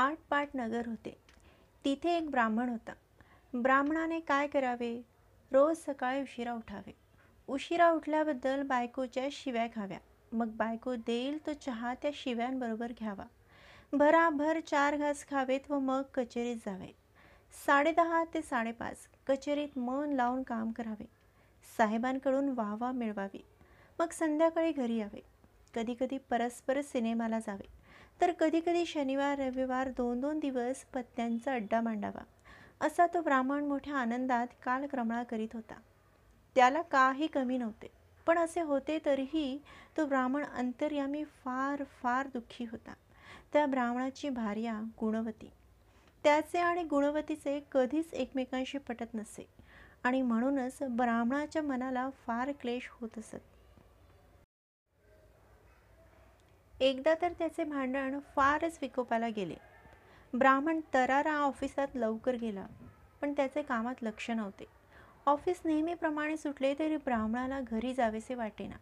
आठ पाट नगर होते. तिथे एक ब्राह्मण होता. ब्राह्मणाने काय करावे? रोज सकाळी उशिरा उठावे. उशिरा उठल्याबद्दल बायकोच्या शिव्या खाव्या मग बायको देईल तो चहा त्या शिव्यांबरोबर घ्यावा. भराभर चार घास खावेत व मग कचेरीत जावे. साडेदहा ते साडेपाच कचेरीत मन लावून काम करावे. साहेबांकडून वाहवा मिळवावी. मग संध्याकाळी घरी यावे. कधीकधी परस्पर सिनेमाला जावे. तर कधीकधी शनिवार रविवार दोन दोन दिवस पत्त्यांचा अड्डा मांडावा. असा तो ब्राह्मण मोठ्या आनंदात कालक्रमळा करीत होता. त्याला काही कमी नव्हते पण असे होते तरीही तो ब्राह्मण अंतर्यामी फार फार दुःखी होता. त्या ब्राह्मणाची भार्या गुणवती. त्याचे आणि गुणवतीचे कधीच एकमेकांशी पटत नसे आणि म्हणूनच ब्राह्मणाच्या मनाला फार क्लेश होत असत. एकदा तर त्याचे भांडण फारच विकोपाला गेले. ब्राह्मण तरारा ऑफिसात लवकर गेला पण त्याचे कामात लक्ष नव्हते. ऑफिस नेहमीप्रमाणे सुटले तरी ब्राह्मणाला घरी जावेसे वाटेना.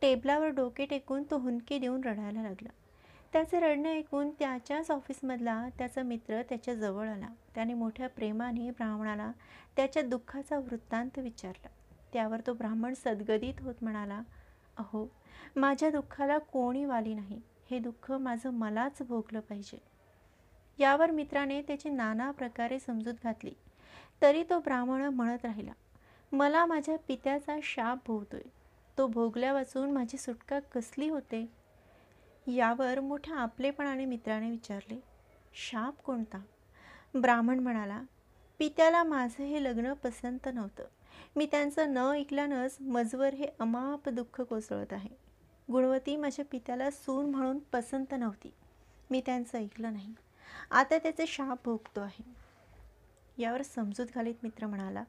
टेबलावर डोके टेकून तो हुंदके देऊन रडायला लागला. त्याचे रडणे ऐकून त्याच्याच ऑफिसमधला त्याचा मित्र त्याच्याजवळ आला. त्याने मोठ्या प्रेमाने ब्राह्मणाला त्याच्या दुःखाचा वृत्तांत विचारला. त्यावर तो ब्राह्मण सद्गदित होत म्हणाला अहो माझ्या दुःखाला कोणी वाली नाही. हे दुःख माझं मलाच भोगलं पाहिजे. यावर मित्राने त्याची नाना प्रकारे समजूत घातली. तरी तो ब्राह्मण म्हणत राहिला मला माझ्या पित्याचा शाप भोवतोय तो भोगल्या वाचून माझी सुटका कसली होते? यावर मोठ्या आपलेपणाने मित्राने विचारले शाप कोणता? ब्राह्मण म्हणाला पित्याला माझं हे लग्न पसंत नव्हतं. मी त्यांचं न ऐकल्यानंच मजवर हे अमाप दुःख कोसळत आहे. गुणवती माझ्या पित्याला सून म्हणून पसंत नव्हती. मी त्यांचं ऐकलं नाही. आता त्याचे शाप भोगतो आहे. यावर समजूत घालीत मित्र म्हणाला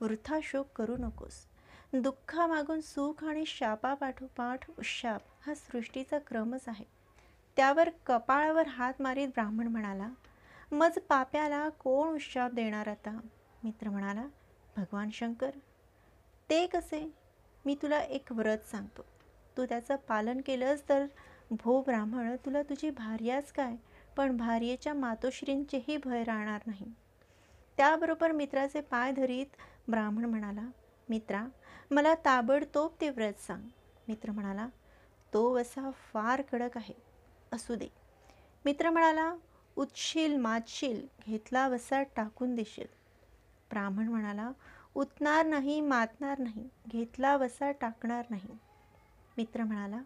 वृथा शोक करू नकोस. दुःखामागून सुख आणि शापापाठोपाठ शाप हा सृष्टीचा क्रमच आहे. त्यावर कपाळावर हात मारीत ब्राह्मण म्हणाला मज पाप्याला कोण उशाप देणार आता? मित्र म्हणाला भगवान शंकर ते कसे? मी तुला एक व्रत सांगतो. तू त्याचं पालन केलंस तर भो ब्राह्मण तुला तुझी भार्याच काय? पण भार्येच्या मातोश्रींचेही भय राहणार नाही. त्याबरोबर मित्राचे पाय धरीत ब्राह्मण म्हणाला मित्रा मला ताबडतोब ते व्रत सांग. मित्र म्हणाला तो वसा फार कडक आहे. असू दे. मित्र म्हणाला उतशील मातशील घेतला वसा टाकून देशील. ब्राह्मण म्हणाला उतणार नाही मातणार नाही घेतला वसा टाकणार नाही. मित्र म्हणाला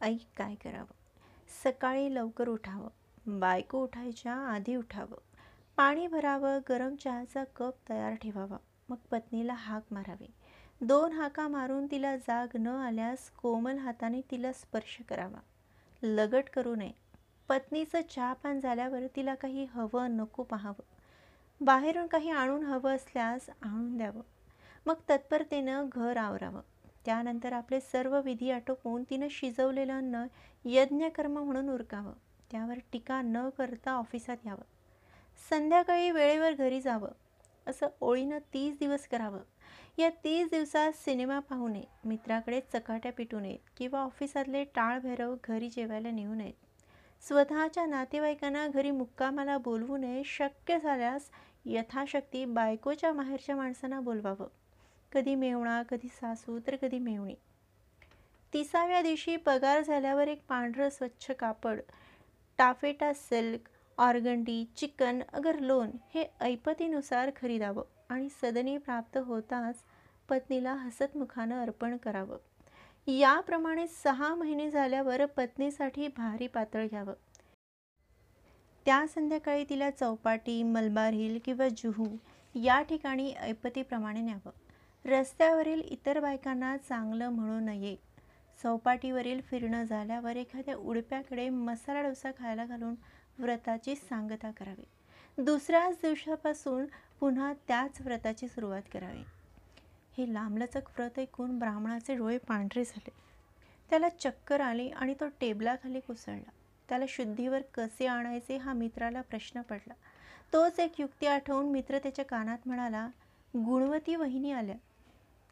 ऐक काय करावं? सकाळी लवकर उठावं बायको उठायच्या आधी उठावं पाणी भरावं गरम चहाचा कप तयार ठेवावा मग पत्नीला हाक मारावी. दोन हाका मारून तिला जाग न आल्यास कोमल हाताने तिला स्पर्श करावा. लगट करू नये पत्नीचं चहापान झाल्यावर तिला काही हवं नको पाहावं. बाहेरून काही आणून हवं असल्यास आणून द्यावं. मग तत्परतेनं घर आवरावं. त्यानंतर आपले सर्व विधी आटोपून तिनं शिजवलेलं अन्न यज्ञकर्म म्हणून उरकावं. त्यावर टीका न करता ऑफिसात यावं. संध्याकाळी वेळेवर घरी जावं. असं ओळीनं तीस दिवस करावं. या तीस दिवसात सिनेमा पाहू नये मित्राकडे चकाट्या पिटू नयेत किंवा ऑफिसातले टाळभैरव घरी जेवायला नेऊ नयेत. स्वतःच्या नातेवाईकांना घरी मुक्कामाला बोलवू नये शक्य झाल्यास यथाशक्ती बायकोच्या माहेरच्या माणसांना बोलवावं. कधी मेवणा कधी सासू तर कधी मेवणी. तिसाव्या दिवशी पगार झाल्यावर एक पांढरं स्वच्छ कापड टाफेटा सिल्क ऑर्गंडी चिकन अगर लोन हे ऐपतीनुसार खरीदावं आणि सदनी प्राप्त होताच पत्नीला हसतमुखानं अर्पण करावं. याप्रमाणे सहा महिने झाल्यावर पत्नीसाठी भारी पातळ घ्यावं. त्या संध्याकाळी तिला चौपाटी मलबार हिल किंवा जुहू या ठिकाणी ऐपतीप्रमाणे न्यावं. रस्त्यावरील इतर बायकांना चांगलं म्हणू नये. चौपाटीवरील फिरणं झाल्यावर एखाद्या उडप्याकडे मसाला डोसा खायला घालून व्रताची सांगता करावी. दुसऱ्याच दिवसापासून पुन्हा त्याच व्रताची सुरुवात करावी. हे लांबलचक व्रत ऐकून ब्राह्मणाचे डोळे पांढरे झाले. त्याला चक्कर आली आणि तो टेबलाखाली कोसळला. त्याला शुद्धीवर कसे आणायचे हा मित्राला प्रश्न पडला. तोच एक युक्ती आठवून मित्र त्याच्या कानात म्हणाला गुणवती वहिनी आल्या.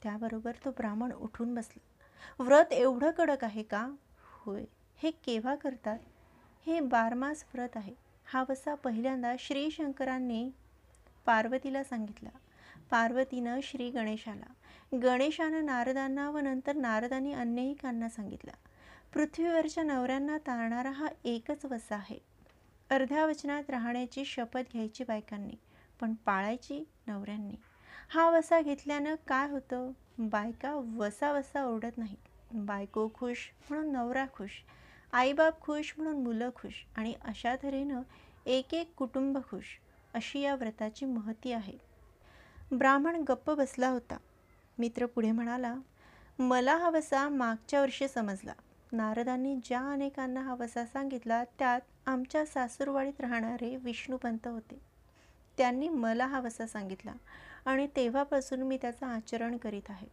त्याबरोबर तो ब्राह्मण उठून बसला. व्रत एवढं कडक आहे का? होय. हे केव्हा करतात? हे बारमास व्रत आहे. हा वसा पहिल्यांदा श्री शंकरांनी पार्वतीला सांगितला. पार्वतीनं श्री गणेशाला. गणेशानं नारदांना व नंतर नारदांनी अन्यहिकांना सांगितला. पृथ्वीवरच्या नवऱ्यांना तारणारा हा एकच वसा आहे. अर्ध्या वचनात राहण्याची शपथ घ्यायची बायकांनी पण पाळायची नवऱ्यांनी. हा वसा घेतल्यानं काय होतं? बायका वसा वसा ओढत नाहीत. बायको खुश म्हणून नवरा खुश आईबाप खुश म्हणून मुलं खुश आणि अशा तऱ्हेनं एक एक कुटुंब खुश अशी या व्रताची महती आहे. ब्राह्मण गप्प बसला होता. मित्र पुढे म्हणाला मला हा वसा मागच्या वर्षी समजला. नारदांनी ज्या अनेकांना हा वसा सांगितला त्यात आमच्या सासूरवाडीत राहणारे विष्णुपंत होते. त्यांनी मला हा वसा सांगितला आणि तेव्हापासून मी त्याचं आचरण करीत आहे.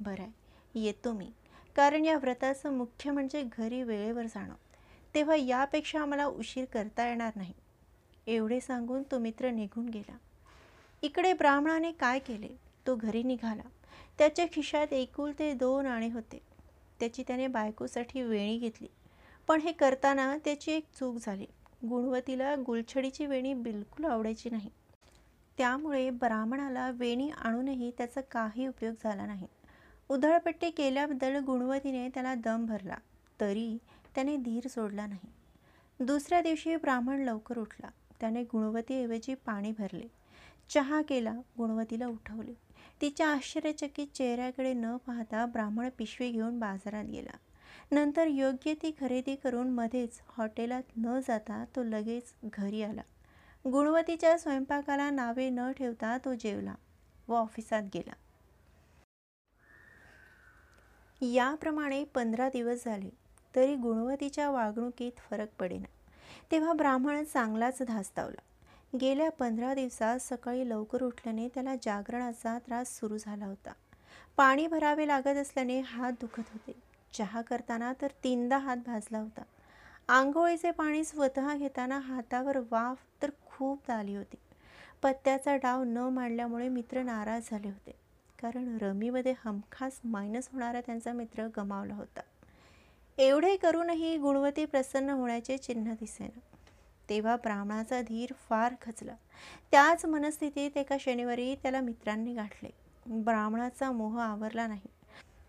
बरं आहे येतो मी. कारण या व्रताचं मुख्य म्हणजे घरी वेळेवर जाणं. तेव्हा यापेक्षा आम्हाला उशीर करता येणार नाही. एवढे सांगून तो मित्र निघून गेला. इकडे ब्राह्मणाने काय केले? तो घरी निघाला. त्याच्या खिशात एकुलते दोन आणे होते. त्याची त्याने बायकोसाठी वेणी घेतली. पण हे करताना त्याची एक चूक झाली. गुणवतीला गुलछडीची वेणी बिलकुल आवडायची नाही. त्यामुळे ब्राह्मणाला वेणी आणूनही त्याचा काही उपयोग झाला नाही. उधळपट्टी केल्याबद्दल गुणवतीने त्याला दम भरला. तरी त्याने धीर सोडला नाही. दुसऱ्या दिवशी ब्राह्मण लवकर उठला. त्याने गुणवतीऐवजी पाणी भरले. चहा केला गुणवतीला उठवले. तिच्या आश्चर्यचकित चेहऱ्याकडे न पाहता ब्राह्मण पिशवी घेऊन बाजारात गेला. नंतर योग्य ती खरेदी करून मध्येच हॉटेलात न जाता तो लगेच घरी आला. गुणवतीच्या स्वयंपाकाला नावे न ठेवता तो जेवला व ऑफिसात गेला. याप्रमाणे पंधरा दिवस झाले तरी गुणवतीच्या वागणुकीत फरक पडेना. तेव्हा ब्राह्मण चांगलाच धास्तावला. गेल्या पंधरा दिवसात सकाळी लवकर उठल्याने त्याला जागरणाचा त्रास सुरू झाला होता. पाणी भरावे लागत असल्याने हात दुखत होते. चहा करताना तर तीनदा हात भाजला होता. आंघोळीचे पाणी स्वतः घेताना हातावर वाफ तर खूप आली होती. पत्त्याचा डाव न मांडल्यामुळे मित्र नाराज झाले होते. कारण रमीमध्ये हमखास मायनस होणारा त्यांचा मित्र गमावला होता. एवढे करूनही गुणवती प्रसन्न होण्याचे चिन्ह दिसेना. तेव्हा ब्राह्मणाचा धीर फार खचला. त्याच मनस्थितीत एका शनिवारी त्याला मित्रांनी गाठले. ब्राह्मणाचा मोह आवरला नाही.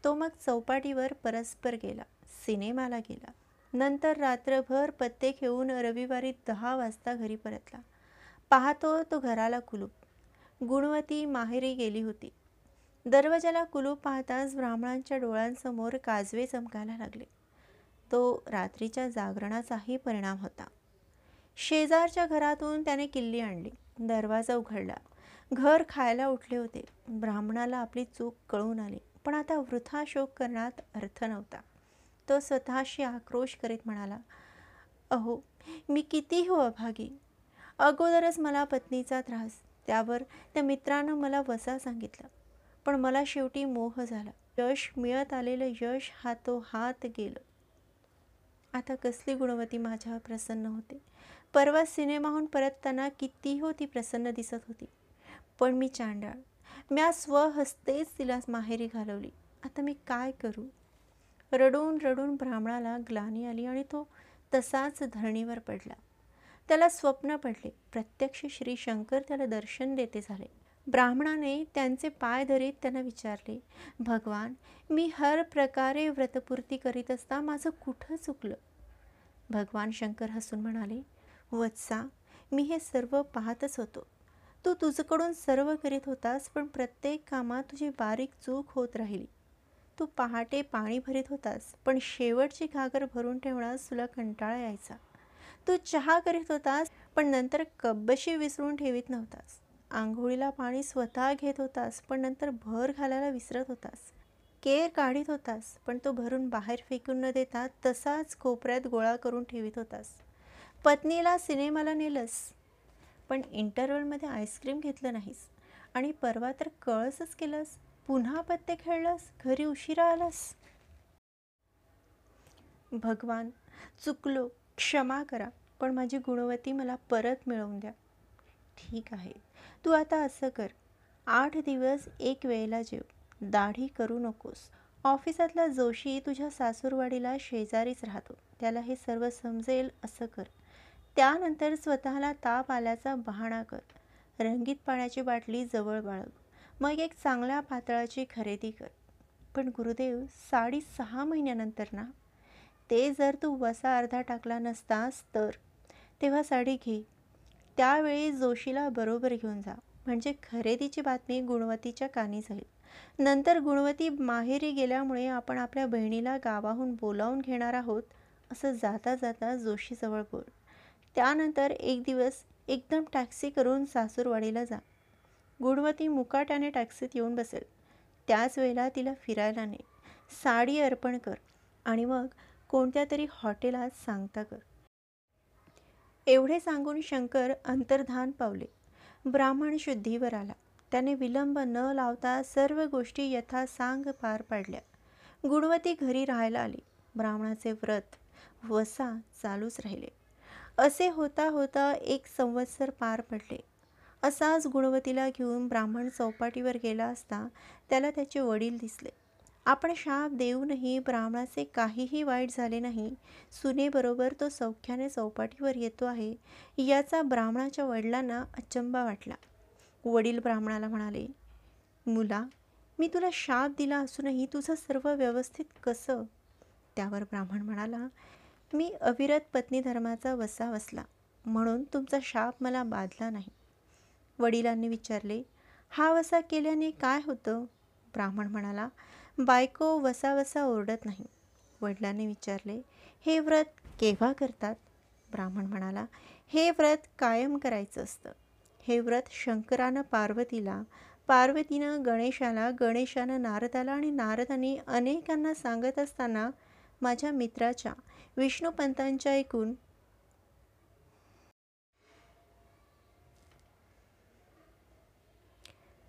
तो मग चौपाटीवर परस्पर गेला. सिनेमाला गेला. नंतर रात्रभर पत्ते खेळून रविवारी दहा वाजता घरी परतला. पाहतो तो घराला कुलूप. गुणवती माहेरी गेली होती. दरवाजाला कुलूप पाहताच ब्राह्मणांच्या डोळ्यांसमोर काजवे चमकायला लागले. तो रात्रीच्या जागरणाचाही परिणाम होता. शेजारच्या घरातून त्याने किल्ली आणली. दरवाजा उघडला. घर खायला उठले होते. ब्राह्मणाला आपली चूक कळून आली. पण आता वृथा शोक करण्यात अर्थ नव्हता. तो स्वतःशी आक्रोश करीत म्हणाला अहो मी किती हो अभागी. अगोदरच मला पत्नीचा त्रास त्यावर त्या मित्रानं मला वसा सांगितलं. पण मला शेवटी मोह झाला. यश मिळत आलेलं यश हात गेलं. आता कसली गुणवती माझ्यावर प्रसन्न होते? परवा सिनेमाहून परतताना किती हो ती प्रसन्न दिसत होती. पण मी चांडाळ. म्या स्वहस्तेच तिला माहेरी घालवली. आता मी काय करू? रडून रडून ब्राह्मणाला ग्लानी आली आणि तो तसाच धरणीवर पडला. त्याला स्वप्न पडले. प्रत्यक्ष श्री शंकर त्याला दर्शन देते झाले. ब्राह्मणाने त्यांचे पाय धरीत त्यांना विचारले भगवान मी हर प्रकारे व्रतपूर्ती करीत असता माझं कुठं चुकलं? भगवान शंकर हसून म्हणाले वत्सा मी हे सर्व पाहतच होतो. तू तुझकडून सर्व करीत होतास पण प्रत्येक कामात तुझी बारीक चूक होत राहिली. तू पहाटे पाणी भरीत होतास पण शेवटची घागर भरून ठेवण्यास तुला कंटाळा यायचा. तू चहा करीत होतास पण नंतर कब्बशी विसरून ठेवीत नव्हतास. आंघोळीला पाणी स्वतः घेत होतास पण नंतर भर घालायला विसरत होतास. केर काढीत होतास पण तो भरून बाहेर फेकून न देता तसाच कोपऱ्यात गोळा करून ठेवीत होतास. पत्नीला सिनेमाला नेलंस पण इंटरवलमध्ये आईस्क्रीम घेतलं नाहीस. आणि परवा तर कळसच केलंस पुन्हा पत्ते खेळलास घरी उशिरा आलास. भगवान चुकलो क्षमा करा पण माझी गुणवती मला परत मिळवून द्या. ठीक आहे. तू आता असं कर. आठ दिवस एक वेळेला जेव. दाढी करू नकोस. ऑफिसातला जोशी तुझ्या सासूरवाडीला शेजारीच राहतो. त्याला हे सर्व समजेल असं कर. त्यानंतर स्वतःला ताप आल्याचा बहाणा कर. रंगीत पाण्याची बाटली जवळ बाळग. मग एक चांगल्या पातळाची खरेदी कर. पण गुरुदेव साडी सहा महिन्यानंतर ना? ते जर तू वसा अर्धा टाकला नसतास तर? तेव्हा साडी घे. त्यावेळी जोशीला बरोबर घेऊन जा. म्हणजे खरेदीची बातमी गुणवतीच्या कानी जाईल. नंतर गुणवती माहेरी गेल्यामुळे आपण आपल्या बहिणीला गावाहून बोलावून घेणार आहोत असं जाता जाता जोशीजवळ बोल. त्यानंतर एक दिवस एकदम टॅक्सी करून सासूरवाडीला जा. गुणवती मुकाट्याने टॅक्सीत येऊन बसेल. त्याच वेळेला तिला फिरायला ने. साडी अर्पण कर आणि मग कोणत्या तरी हॉटेलात सांगता कर. एवढे सांगून शंकर अंतर्धान पावले. ब्राह्मण शुद्धीवर आला. त्याने विलंब न लावता सर्व गोष्टी यथा सांग पार पाडल्या. गुणवती घरी राहायला आली. ब्राह्मणाचे व्रत वसा चालूच राहिले. असे होता होता एक संवत्सर पार पडले. असाच गुणवतीला घेऊन ब्राह्मण चौपाटीवर गेला असता त्याला त्याचे वडील दिसले. आपण शाप देऊनही ब्राह्मणाचे काहीही वाईट झाले नाही सुनेबरोबर तो सौख्याने चौपाटीवर येतो आहे याचा ब्राह्मणाच्या वडिलांना अचंबा वाटला. वडील ब्राह्मणाला म्हणाले मुला मी तुला शाप दिला असूनही तुझं सर्व व्यवस्थित कसं? त्यावर ब्राह्मण म्हणाला मी अविरत पत्नी धर्माचा वसा वसला म्हणून तुमचा शाप मला बाधला नाही. वडिलांनी विचारले हा वसा केल्याने काय होतं? ब्राह्मण म्हणाला बायको वसा वसा ओरडत नाही. वडिलांनी विचारले हे व्रत केव्हा करतात? ब्राह्मण म्हणाला हे व्रत कायम करायचं असतं. हे व्रत शंकरानं पार्वतीला पार्वतीनं गणेशाला गणेशानं नारदाला आणि नारदांनी अनेकांना सांगत असताना माझ्या मित्राच्या विष्णुपंतांच्या ऐकून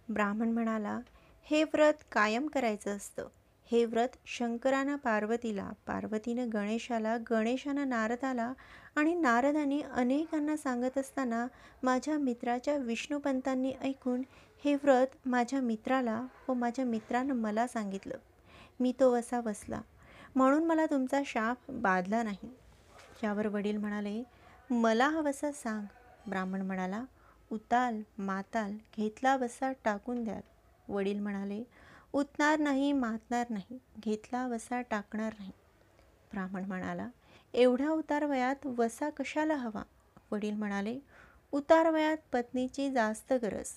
ब्राह्मण म्हणाला हे व्रत कायम करायचं असतं. हे व्रत शंकरानं पार्वतीला पार्वतीनं गणेशाला गणेशानं नारदाला आणि नारदाने अनेकांना सांगत असताना माझ्या मित्राच्या विष्णुपंतांनी ऐकून हे व्रत माझ्या मित्राला व माझ्या मित्रानं मला सांगितलं. मी तो वसा बसला. म्हणून मला तुमचा शाप बाधला नाही. यावर वडील म्हणाले मला हा वसा सांग. ब्राह्मण म्हणाला उताल माताल घेतला वसा टाकून द्याल. वडील म्हणाले उतणार नाही मातणार नाही घेतला वसा टाकणार नाही. ब्राह्मण म्हणाला एवढ्या उतार वयात वसा कशाला हवा? वडील म्हणाले उतार वयात पत्नीची जास्त गरज.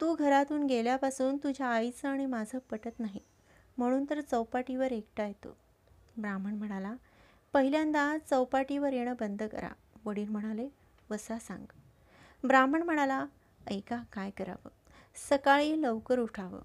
तू घरातून गेल्यापासून तुझ्या आईचं आणि माझं पटत नाही म्हणून तर चौपाटीवर एकटा येतो. ब्राह्मण म्हणाला पहिल्यांदा चौपाटीवर येणं बंद करा. वडील म्हणाले वसा सांग. ब्राह्मण म्हणाला ऐका काय करावं? सकाळी लवकर उठावं.